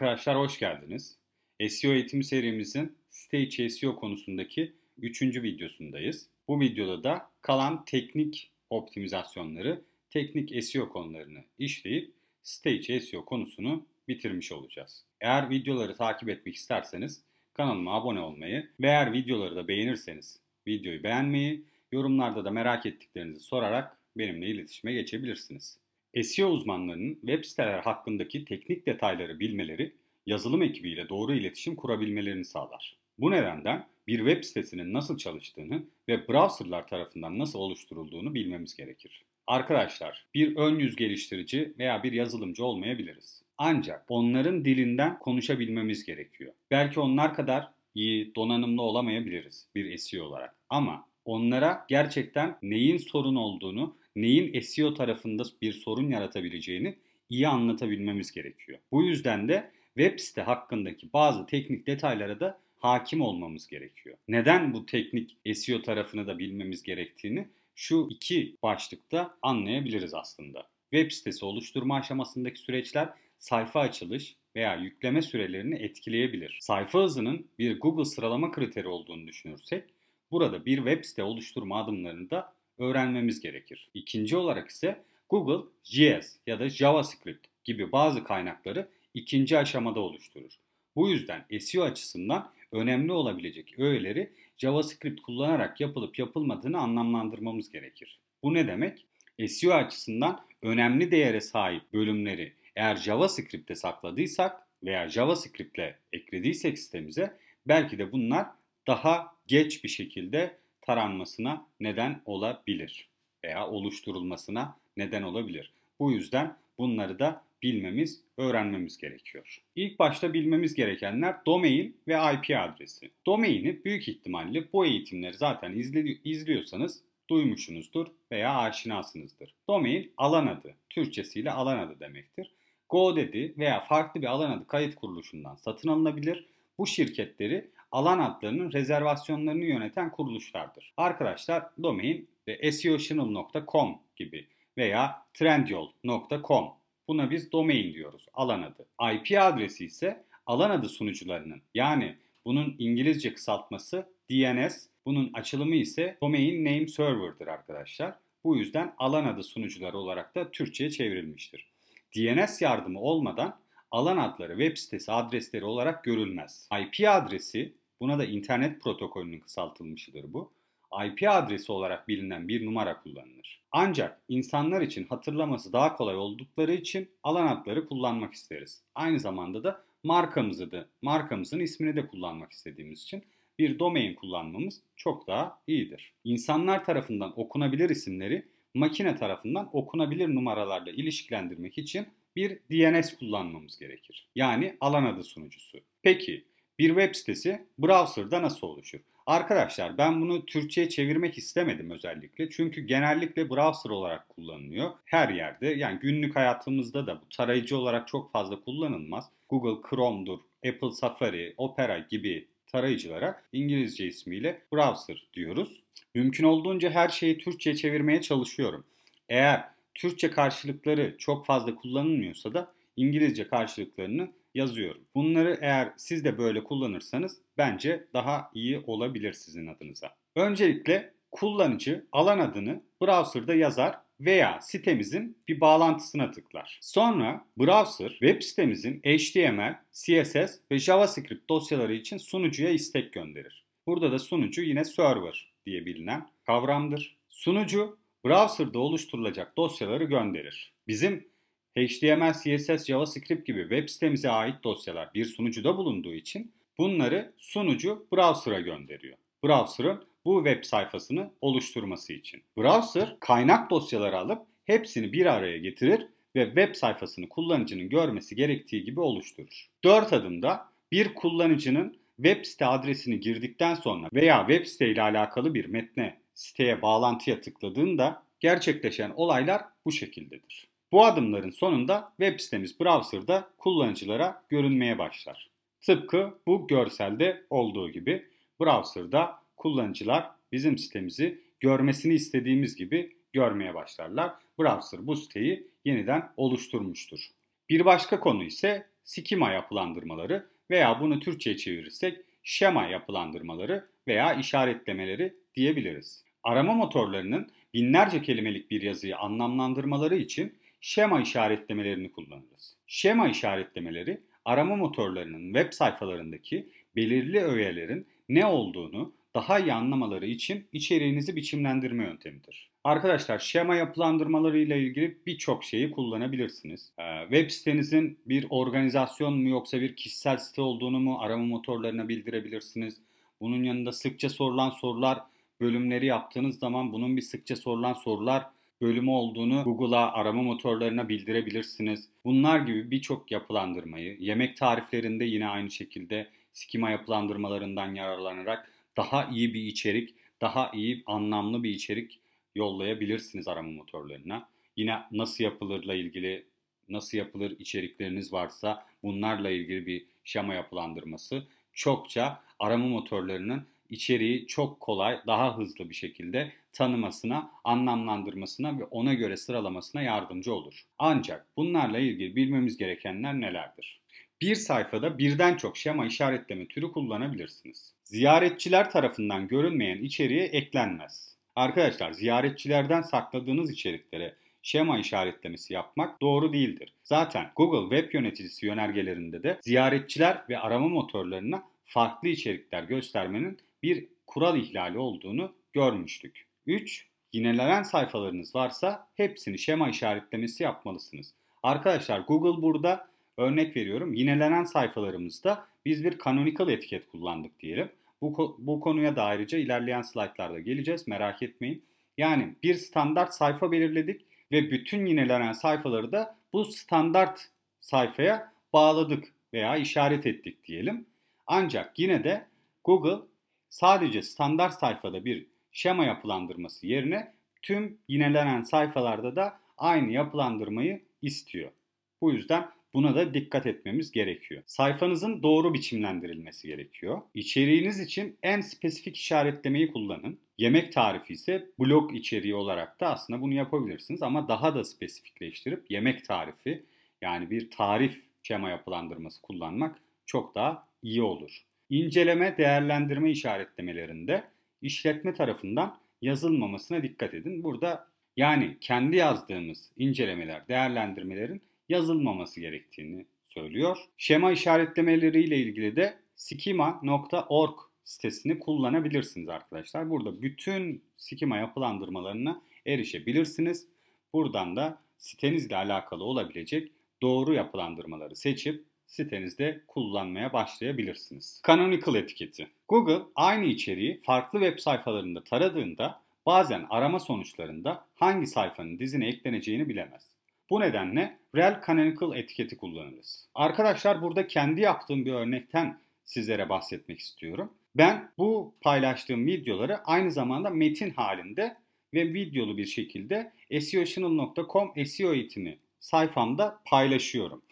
Arkadaşlar hoş geldiniz. SEO eğitim serimizin Stage SEO konusundaki 3. videosundayız. Bu videoda da kalan teknik optimizasyonları, teknik SEO konularını işleyip Stage SEO konusunu bitirmiş olacağız. Eğer videoları takip etmek isterseniz kanalıma abone olmayı ve eğer videoları da beğenirseniz videoyu beğenmeyi, yorumlarda da merak ettiklerinizi sorarak benimle iletişime geçebilirsiniz. SEO uzmanlarının web siteler hakkındaki teknik detayları bilmeleri, yazılım ekibiyle doğru iletişim kurabilmelerini sağlar. Bu nedenden bir web sitesinin nasıl çalıştığını ve browserlar tarafından nasıl oluşturulduğunu bilmemiz gerekir. Arkadaşlar, bir ön yüz geliştirici veya bir yazılımcı olmayabiliriz. Ancak onların dilinden konuşabilmemiz gerekiyor. Belki onlar kadar iyi, donanımlı olamayabiliriz bir SEO olarak. Ama onlara gerçekten neyin sorun olduğunu neyin SEO tarafında bir sorun yaratabileceğini iyi anlatabilmemiz gerekiyor. Bu yüzden de web site hakkındaki bazı teknik detaylara da hakim olmamız gerekiyor. Neden bu teknik SEO tarafını da bilmemiz gerektiğini şu iki başlıkta anlayabiliriz aslında. Web sitesi oluşturma aşamasındaki süreçler sayfa açılış veya yükleme sürelerini etkileyebilir. Sayfa hızının bir Google sıralama kriteri olduğunu düşünürsek, burada bir web site oluşturma adımlarını da öğrenmemiz gerekir. İkinci olarak ise Google JS ya da JavaScript gibi bazı kaynakları ikinci aşamada oluşturur. Bu yüzden SEO açısından önemli olabilecek öğeleri JavaScript kullanarak yapılıp yapılmadığını anlamlandırmamız gerekir. Bu ne demek? SEO açısından önemli değere sahip bölümleri eğer JavaScript'te sakladıysak veya JavaScript'le eklediysek sitemize belki de bunlar daha geç bir şekilde taranmasına neden olabilir veya oluşturulmasına neden olabilir. Bu yüzden bunları da bilmemiz, öğrenmemiz gerekiyor. İlk başta bilmemiz gerekenler domain ve IP adresi. Domaini büyük ihtimalle bu eğitimleri zaten izli izliyorsanız duymuşsunuzdur veya aşinasınızdır. Domain alan adı, Türkçesiyle alan adı demektir. GoDaddy veya farklı bir alan adı kayıt kuruluşundan satın alınabilir. Bu şirketleri alan adlarının rezervasyonlarını yöneten kuruluşlardır. Arkadaşlar domain ve seochannel.com gibi veya trendyol.com buna biz domain diyoruz alan adı. IP adresi ise alan adı sunucularının yani bunun İngilizce kısaltması DNS, bunun açılımı ise Domain Name Server'dır arkadaşlar. Bu yüzden alan adı sunucuları olarak da Türkçe'ye çevrilmiştir. DNS yardımı olmadan alan adları web sitesi adresleri olarak görülmez. IP adresi Buna da internet protokolünün kısaltılmışıdır bu. IP adresi olarak bilinen bir numara kullanılır. Ancak insanlar için hatırlaması daha kolay oldukları için alan adları kullanmak isteriz. Aynı zamanda da markamızı da markamızın ismini de kullanmak istediğimiz için bir domain kullanmamız çok daha iyidir. İnsanlar tarafından okunabilir isimleri makine tarafından okunabilir numaralarla ilişkilendirmek için bir DNS kullanmamız gerekir. Yani alan adı sunucusu. Peki bir web sitesi browser'da nasıl oluşur? Arkadaşlar ben bunu Türkçe'ye çevirmek istemedim özellikle. Çünkü genellikle browser olarak kullanılıyor. Her yerde yani günlük hayatımızda da bu tarayıcı olarak çok fazla kullanılmaz. Google Chrome'dur, Apple Safari, Opera gibi tarayıcılara İngilizce ismiyle browser diyoruz. Mümkün olduğunca her şeyi Türkçe'ye çevirmeye çalışıyorum. Eğer Türkçe karşılıkları çok fazla kullanılmıyorsa da İngilizce karşılıklarını yazıyorum. Bunları eğer siz de böyle kullanırsanız bence daha iyi olabilir sizin adınıza. Öncelikle kullanıcı alan adını browser'da yazar veya sitemizin bir bağlantısına tıklar. Sonra browser web sitemizin HTML, CSS ve JavaScript dosyaları için sunucuya istek gönderir. Burada da sunucu yine server diye bilinen kavramdır. Sunucu browser'da oluşturulacak dosyaları gönderir. Bizim HTML, CSS, JavaScript gibi web sitemize ait dosyalar bir sunucuda bulunduğu için bunları sunucu browser'a gönderiyor. Browser'ın bu web sayfasını oluşturması için. Browser kaynak dosyaları alıp hepsini bir araya getirir ve web sayfasını kullanıcının görmesi gerektiği gibi oluşturur. 4 adımda bir kullanıcının web site adresini girdikten sonra veya web site ile alakalı bir metne siteye bağlantıya tıkladığında gerçekleşen olaylar bu şekildedir. Bu adımların sonunda web sitemiz browser'da kullanıcılara görünmeye başlar. Tıpkı bu görselde olduğu gibi browser'da kullanıcılar bizim sitemizi görmesini istediğimiz gibi görmeye başlarlar. Browser bu siteyi yeniden oluşturmuştur. Bir başka konu ise skema yapılandırmaları veya bunu Türkçe'ye çevirirsek şema yapılandırmaları veya işaretlemeleri diyebiliriz. Arama motorlarının binlerce kelimelik bir yazıyı anlamlandırmaları için şema işaretlemelerini kullanırız. Şema işaretlemeleri arama motorlarının web sayfalarındaki belirli öğelerin ne olduğunu daha iyi anlamaları için içeriğinizi biçimlendirme yöntemidir. Arkadaşlar şema yapılandırmaları ile ilgili birçok şeyi kullanabilirsiniz. Ee, web sitenizin bir organizasyon mu yoksa bir kişisel site olduğunu mu arama motorlarına bildirebilirsiniz. Bunun yanında sıkça sorulan sorular bölümleri yaptığınız zaman bunun bir sıkça sorulan sorular bölümü olduğunu Google'a arama motorlarına bildirebilirsiniz. Bunlar gibi birçok yapılandırmayı, yemek tariflerinde yine aynı şekilde skema yapılandırmalarından yararlanarak daha iyi bir içerik, daha iyi anlamlı bir içerik yollayabilirsiniz arama motorlarına. Yine nasıl yapılırla ilgili nasıl yapılır içerikleriniz varsa bunlarla ilgili bir şema yapılandırması çokça arama motorlarının içeriği çok kolay, daha hızlı bir şekilde tanımasına, anlamlandırmasına ve ona göre sıralamasına yardımcı olur. Ancak bunlarla ilgili bilmemiz gerekenler nelerdir? Bir sayfada birden çok şema işaretleme türü kullanabilirsiniz. Ziyaretçiler tarafından görünmeyen içeriğe eklenmez. Arkadaşlar ziyaretçilerden sakladığınız içeriklere şema işaretlemesi yapmak doğru değildir. Zaten Google Web Yöneticisi yönergelerinde de ziyaretçiler ve arama motorlarına farklı içerikler göstermenin bir kural ihlali olduğunu görmüştük. 3. Yinelenen sayfalarınız varsa hepsini şema işaretlemesi yapmalısınız. Arkadaşlar Google burada örnek veriyorum yinelenen sayfalarımızda biz bir canonical etiket kullandık diyelim. Bu, bu konuya da ayrıca ilerleyen slaytlarda geleceğiz merak etmeyin. Yani bir standart sayfa belirledik ve bütün yinelenen sayfaları da bu standart sayfaya bağladık veya işaret ettik diyelim. Ancak yine de Google sadece standart sayfada bir şema yapılandırması yerine tüm yinelenen sayfalarda da aynı yapılandırmayı istiyor. Bu yüzden buna da dikkat etmemiz gerekiyor. Sayfanızın doğru biçimlendirilmesi gerekiyor. İçeriğiniz için en spesifik işaretlemeyi kullanın. Yemek tarifi ise blog içeriği olarak da aslında bunu yapabilirsiniz ama daha da spesifikleştirip yemek tarifi yani bir tarif şema yapılandırması kullanmak çok daha iyi olur. İnceleme, değerlendirme işaretlemelerinde işletme tarafından yazılmamasına dikkat edin. Burada yani kendi yazdığımız incelemeler, değerlendirmelerin yazılmaması gerektiğini söylüyor. Şema işaretlemeleri ile ilgili de schema.org sitesini kullanabilirsiniz arkadaşlar. Burada bütün schema yapılandırmalarına erişebilirsiniz. Buradan da sitenizle alakalı olabilecek doğru yapılandırmaları seçip sitenizde kullanmaya başlayabilirsiniz. Canonical etiketi. Google aynı içeriği farklı web sayfalarında taradığında bazen arama sonuçlarında hangi sayfanın dizine ekleneceğini bilemez. Bu nedenle Rel Canonical etiketi kullanırız. Arkadaşlar burada kendi yaptığım bir örnekten sizlere bahsetmek istiyorum. Ben bu paylaştığım videoları aynı zamanda metin halinde ve videolu bir şekilde SEOchannel.com SEO eğitimi sayfamda paylaşıyorum.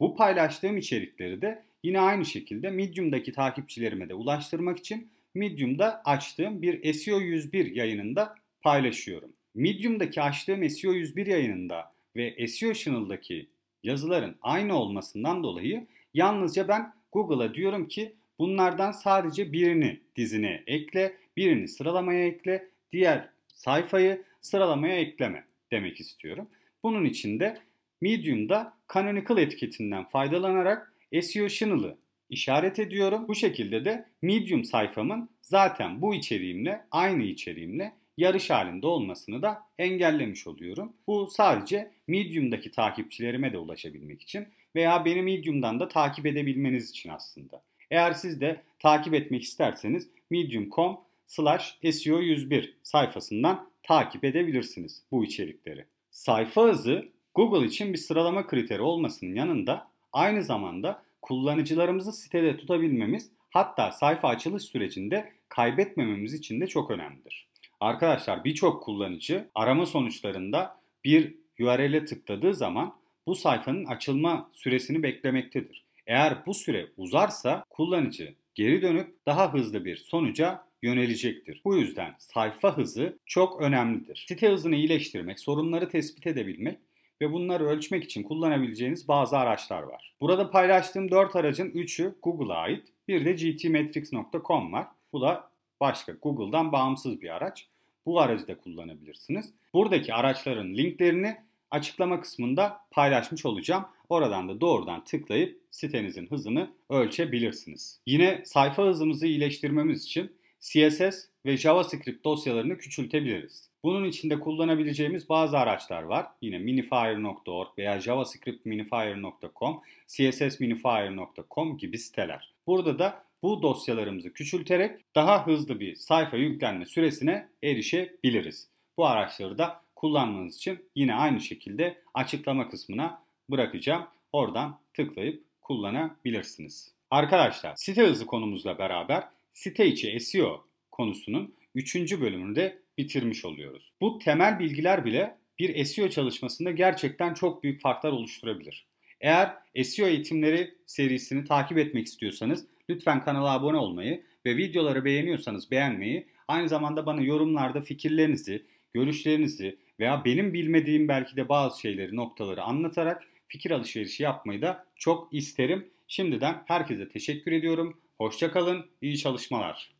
Bu paylaştığım içerikleri de yine aynı şekilde Medium'daki takipçilerime de ulaştırmak için Medium'da açtığım bir SEO 101 yayınında paylaşıyorum. Medium'daki açtığım SEO 101 yayınında ve SEO Channel'daki yazıların aynı olmasından dolayı yalnızca ben Google'a diyorum ki bunlardan sadece birini dizine ekle, birini sıralamaya ekle, diğer sayfayı sıralamaya ekleme demek istiyorum. Bunun için de Medium'da Canonical etiketinden faydalanarak SEO Channel'ı işaret ediyorum. Bu şekilde de Medium sayfamın zaten bu içeriğimle aynı içeriğimle yarış halinde olmasını da engellemiş oluyorum. Bu sadece Medium'daki takipçilerime de ulaşabilmek için veya beni Medium'dan da takip edebilmeniz için aslında. Eğer siz de takip etmek isterseniz medium.com slash SEO101 sayfasından takip edebilirsiniz bu içerikleri. Sayfa hızı Google için bir sıralama kriteri olmasının yanında aynı zamanda kullanıcılarımızı sitede tutabilmemiz hatta sayfa açılış sürecinde kaybetmememiz için de çok önemlidir. Arkadaşlar birçok kullanıcı arama sonuçlarında bir URL'e tıkladığı zaman bu sayfanın açılma süresini beklemektedir. Eğer bu süre uzarsa kullanıcı geri dönüp daha hızlı bir sonuca yönelecektir. Bu yüzden sayfa hızı çok önemlidir. Site hızını iyileştirmek, sorunları tespit edebilmek ve bunları ölçmek için kullanabileceğiniz bazı araçlar var. Burada paylaştığım 4 aracın 3'ü Google'a ait. Bir de gtmetrics.com var. Bu da başka Google'dan bağımsız bir araç. Bu aracı da kullanabilirsiniz. Buradaki araçların linklerini açıklama kısmında paylaşmış olacağım. Oradan da doğrudan tıklayıp sitenizin hızını ölçebilirsiniz. Yine sayfa hızımızı iyileştirmemiz için CSS ve JavaScript dosyalarını küçültebiliriz. Bunun için de kullanabileceğimiz bazı araçlar var. Yine minifier.org veya javascriptminifier.com, cssminifier.com gibi siteler. Burada da bu dosyalarımızı küçülterek daha hızlı bir sayfa yüklenme süresine erişebiliriz. Bu araçları da kullanmanız için yine aynı şekilde açıklama kısmına bırakacağım. Oradan tıklayıp kullanabilirsiniz. Arkadaşlar site hızı konumuzla beraber site içi SEO konusunun 3. bölümünü de bitirmiş oluyoruz. Bu temel bilgiler bile bir SEO çalışmasında gerçekten çok büyük farklar oluşturabilir. Eğer SEO eğitimleri serisini takip etmek istiyorsanız lütfen kanala abone olmayı ve videoları beğeniyorsanız beğenmeyi, aynı zamanda bana yorumlarda fikirlerinizi, görüşlerinizi veya benim bilmediğim belki de bazı şeyleri, noktaları anlatarak fikir alışverişi yapmayı da çok isterim. Şimdiden herkese teşekkür ediyorum. Hoşçakalın, iyi çalışmalar.